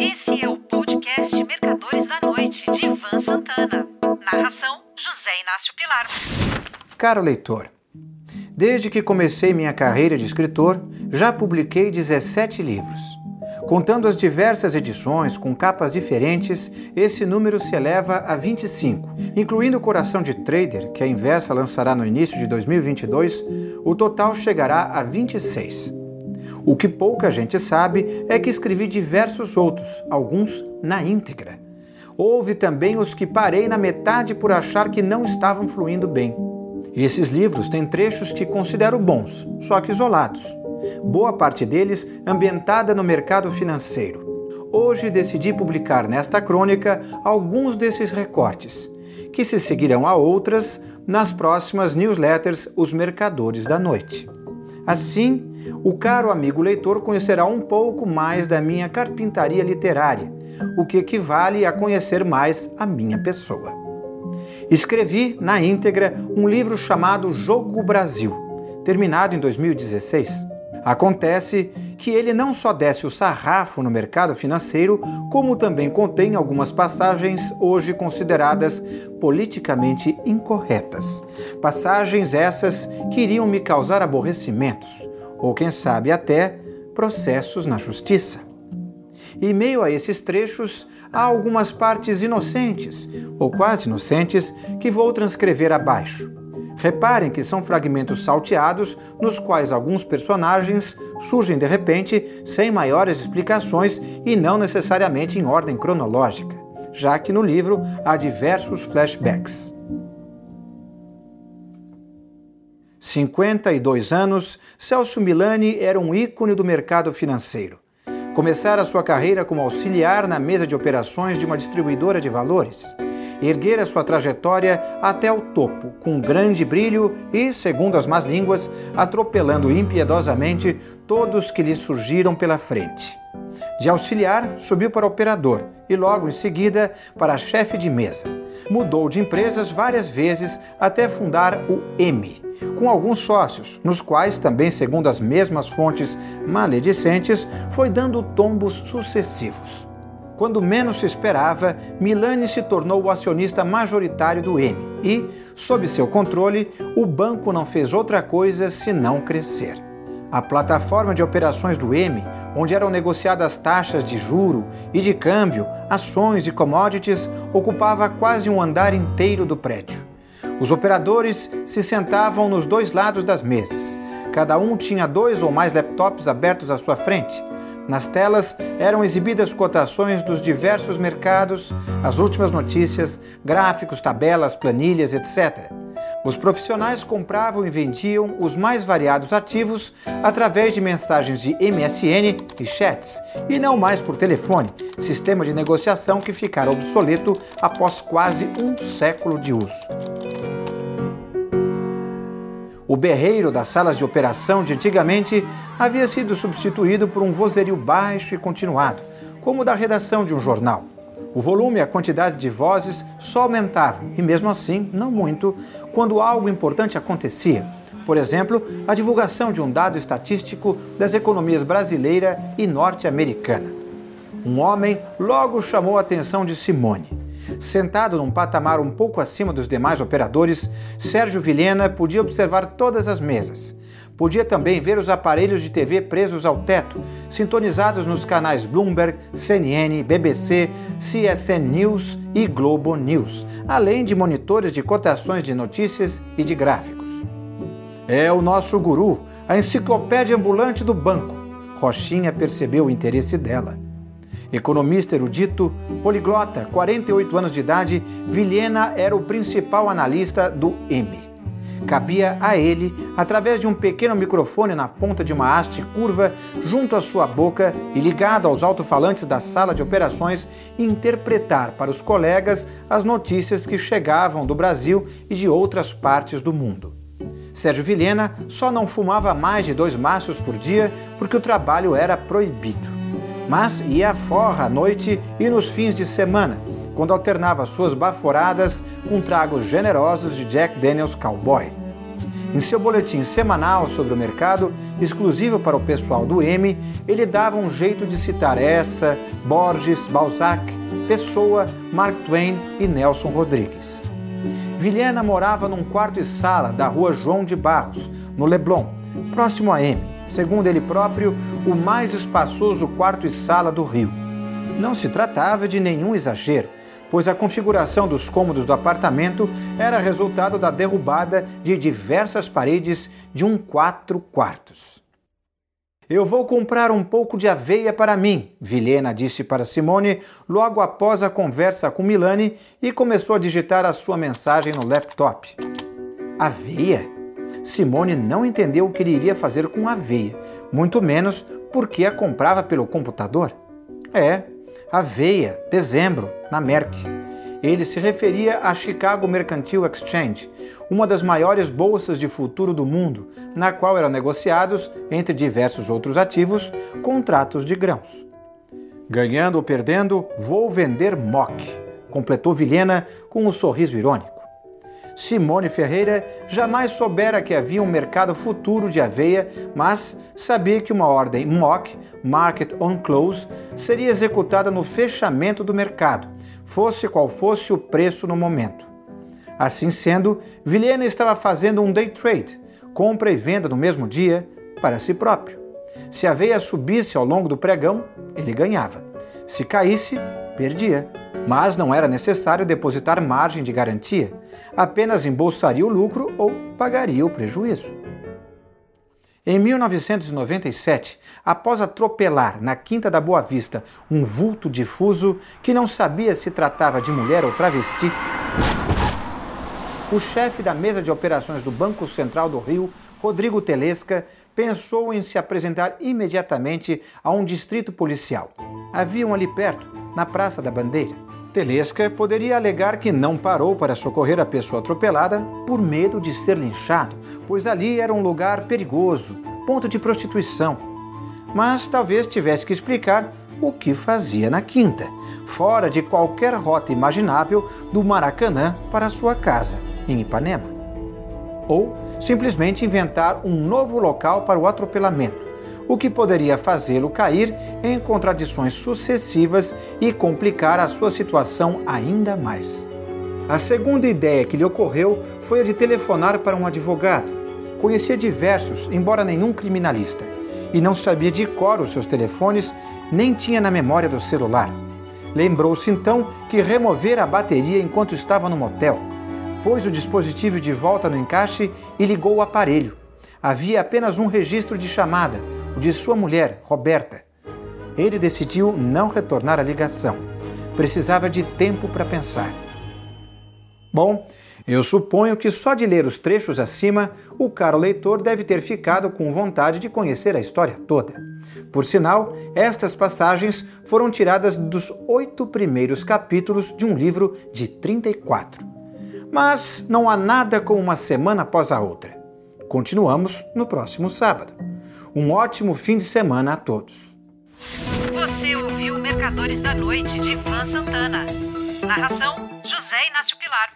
Esse é o podcast Mercadores da Noite, de Ivan Santana. Narração: José Inácio Pilar. Caro leitor, desde que comecei minha carreira de escritor, já publiquei 17 livros. Contando as diversas edições com capas diferentes, esse número se eleva a 25. Incluindo o Coração de Trader, que a Inversa lançará no início de 2022, o total chegará a 26. O que pouca gente sabe é que escrevi diversos outros, alguns na íntegra. Houve também os que parei na metade por achar que não estavam fluindo bem. Esses livros têm trechos que considero bons, só que isolados boa parte deles ambientada no mercado financeiro. Hoje decidi publicar nesta crônica alguns desses recortes, que se seguirão a outras nas próximas newsletters Os Mercadores da Noite. Assim, o caro amigo leitor conhecerá um pouco mais da minha carpintaria literária, o que equivale a conhecer mais a minha pessoa. Escrevi, na íntegra, um livro chamado Jogo Brasil, terminado em 2016 Acontece que ele não só desce o sarrafo no mercado financeiro, como também contém algumas passagens hoje consideradas politicamente incorretas. Passagens essas que iriam me causar aborrecimentos, ou quem sabe até processos na justiça. E meio a esses trechos, há algumas partes inocentes, ou quase inocentes, que vou transcrever abaixo Reparem que são fragmentos salteados nos quais alguns personagens surgem de repente sem maiores explicações e não necessariamente em ordem cronológica, já que no livro há diversos flashbacks. 52 anos, Celso Milani era um ícone do mercado financeiro. Começara sua carreira como auxiliar na mesa de operações de uma distribuidora de valores erguera sua trajetória até o topo, com grande brilho e, segundo as más línguas, atropelando impiedosamente todos que lhe surgiram pela frente. De auxiliar, subiu para operador e logo em seguida para chefe de mesa. Mudou de empresas várias vezes até fundar o M, com alguns sócios, nos quais também, segundo as mesmas fontes maledicentes, foi dando tombos sucessivos. Quando menos se esperava, Milani se tornou o acionista majoritário do M e, sob seu controle, o banco não fez outra coisa senão crescer. A plataforma de operações do M, onde eram negociadas taxas de juro e de câmbio, ações e commodities, ocupava quase um andar inteiro do prédio. Os operadores se sentavam nos dois lados das mesas. Cada um tinha dois ou mais laptops abertos à sua frente nas telas eram exibidas cotações dos diversos mercados, as últimas notícias, gráficos, tabelas, planilhas, etc. Os profissionais compravam e vendiam os mais variados ativos através de mensagens de MSN e chats, e não mais por telefone, sistema de negociação que ficara obsoleto após quase um século de uso. O berreiro das salas de operação de antigamente havia sido substituído por um vozerio baixo e continuado, como o da redação de um jornal. O volume e a quantidade de vozes só aumentavam, e mesmo assim, não muito, quando algo importante acontecia. Por exemplo, a divulgação de um dado estatístico das economias brasileira e norte-americana. Um homem logo chamou a atenção de Simone. Sentado num patamar um pouco acima dos demais operadores, Sérgio Vilhena podia observar todas as mesas. Podia também ver os aparelhos de TV presos ao teto, sintonizados nos canais Bloomberg, CNN, BBC, CSN News e Globo News, além de monitores de cotações de notícias e de gráficos. É o nosso guru, a enciclopédia ambulante do banco. Rochinha percebeu o interesse dela. Economista erudito, poliglota, 48 anos de idade, Vilhena era o principal analista do M. Cabia a ele, através de um pequeno microfone na ponta de uma haste curva junto à sua boca e ligado aos alto-falantes da sala de operações, interpretar para os colegas as notícias que chegavam do Brasil e de outras partes do mundo. Sérgio Vilhena só não fumava mais de dois maços por dia porque o trabalho era proibido mas ia forra à noite e nos fins de semana, quando alternava suas baforadas com tragos generosos de Jack Daniels Cowboy. Em seu boletim semanal sobre o mercado, exclusivo para o pessoal do M, ele dava um jeito de citar essa, Borges, Balzac, Pessoa, Mark Twain e Nelson Rodrigues. Vilhena morava num quarto e sala da rua João de Barros, no Leblon, próximo a M, segundo ele próprio, o mais espaçoso quarto e sala do Rio. Não se tratava de nenhum exagero, pois a configuração dos cômodos do apartamento era resultado da derrubada de diversas paredes de um quatro quartos. Eu vou comprar um pouco de aveia para mim, Vilhena disse para Simone logo após a conversa com Milani e começou a digitar a sua mensagem no laptop. Aveia? Simone não entendeu o que ele iria fazer com aveia, muito menos porque a comprava pelo computador. É, aveia, dezembro, na Merck. Ele se referia à Chicago Mercantile Exchange, uma das maiores bolsas de futuro do mundo, na qual eram negociados, entre diversos outros ativos, contratos de grãos. Ganhando ou perdendo, vou vender MOC, completou Vilhena com um sorriso irônico. Simone Ferreira jamais soubera que havia um mercado futuro de aveia, mas sabia que uma ordem MOC, Market on Close, seria executada no fechamento do mercado, fosse qual fosse o preço no momento. Assim sendo, Vilhena estava fazendo um day trade, compra e venda no mesmo dia, para si próprio. Se a aveia subisse ao longo do pregão, ele ganhava. Se caísse, perdia mas não era necessário depositar margem de garantia, apenas embolsaria o lucro ou pagaria o prejuízo. Em 1997, após atropelar na Quinta da Boa Vista um vulto difuso que não sabia se tratava de mulher ou travesti, o chefe da mesa de operações do Banco Central do Rio, Rodrigo Telesca, pensou em se apresentar imediatamente a um distrito policial. Havia um ali perto, na Praça da Bandeira. Telesca poderia alegar que não parou para socorrer a pessoa atropelada por medo de ser linchado, pois ali era um lugar perigoso, ponto de prostituição. Mas talvez tivesse que explicar o que fazia na quinta, fora de qualquer rota imaginável do Maracanã para sua casa, em Ipanema. Ou simplesmente inventar um novo local para o atropelamento o que poderia fazê-lo cair em contradições sucessivas e complicar a sua situação ainda mais. A segunda ideia que lhe ocorreu foi a de telefonar para um advogado. Conhecia diversos, embora nenhum criminalista, e não sabia de cor os seus telefones, nem tinha na memória do celular. Lembrou-se então que removera a bateria enquanto estava no motel. Pôs o dispositivo de volta no encaixe e ligou o aparelho. Havia apenas um registro de chamada, de sua mulher, Roberta. Ele decidiu não retornar a ligação. Precisava de tempo para pensar. Bom, eu suponho que só de ler os trechos acima, o caro leitor deve ter ficado com vontade de conhecer a história toda. Por sinal, estas passagens foram tiradas dos oito primeiros capítulos de um livro de 34. Mas não há nada como uma semana após a outra. Continuamos no próximo sábado. Um ótimo fim de semana a todos. Você ouviu Mercadores da Noite de Ivan Santana. Narração: José Inácio Pilar.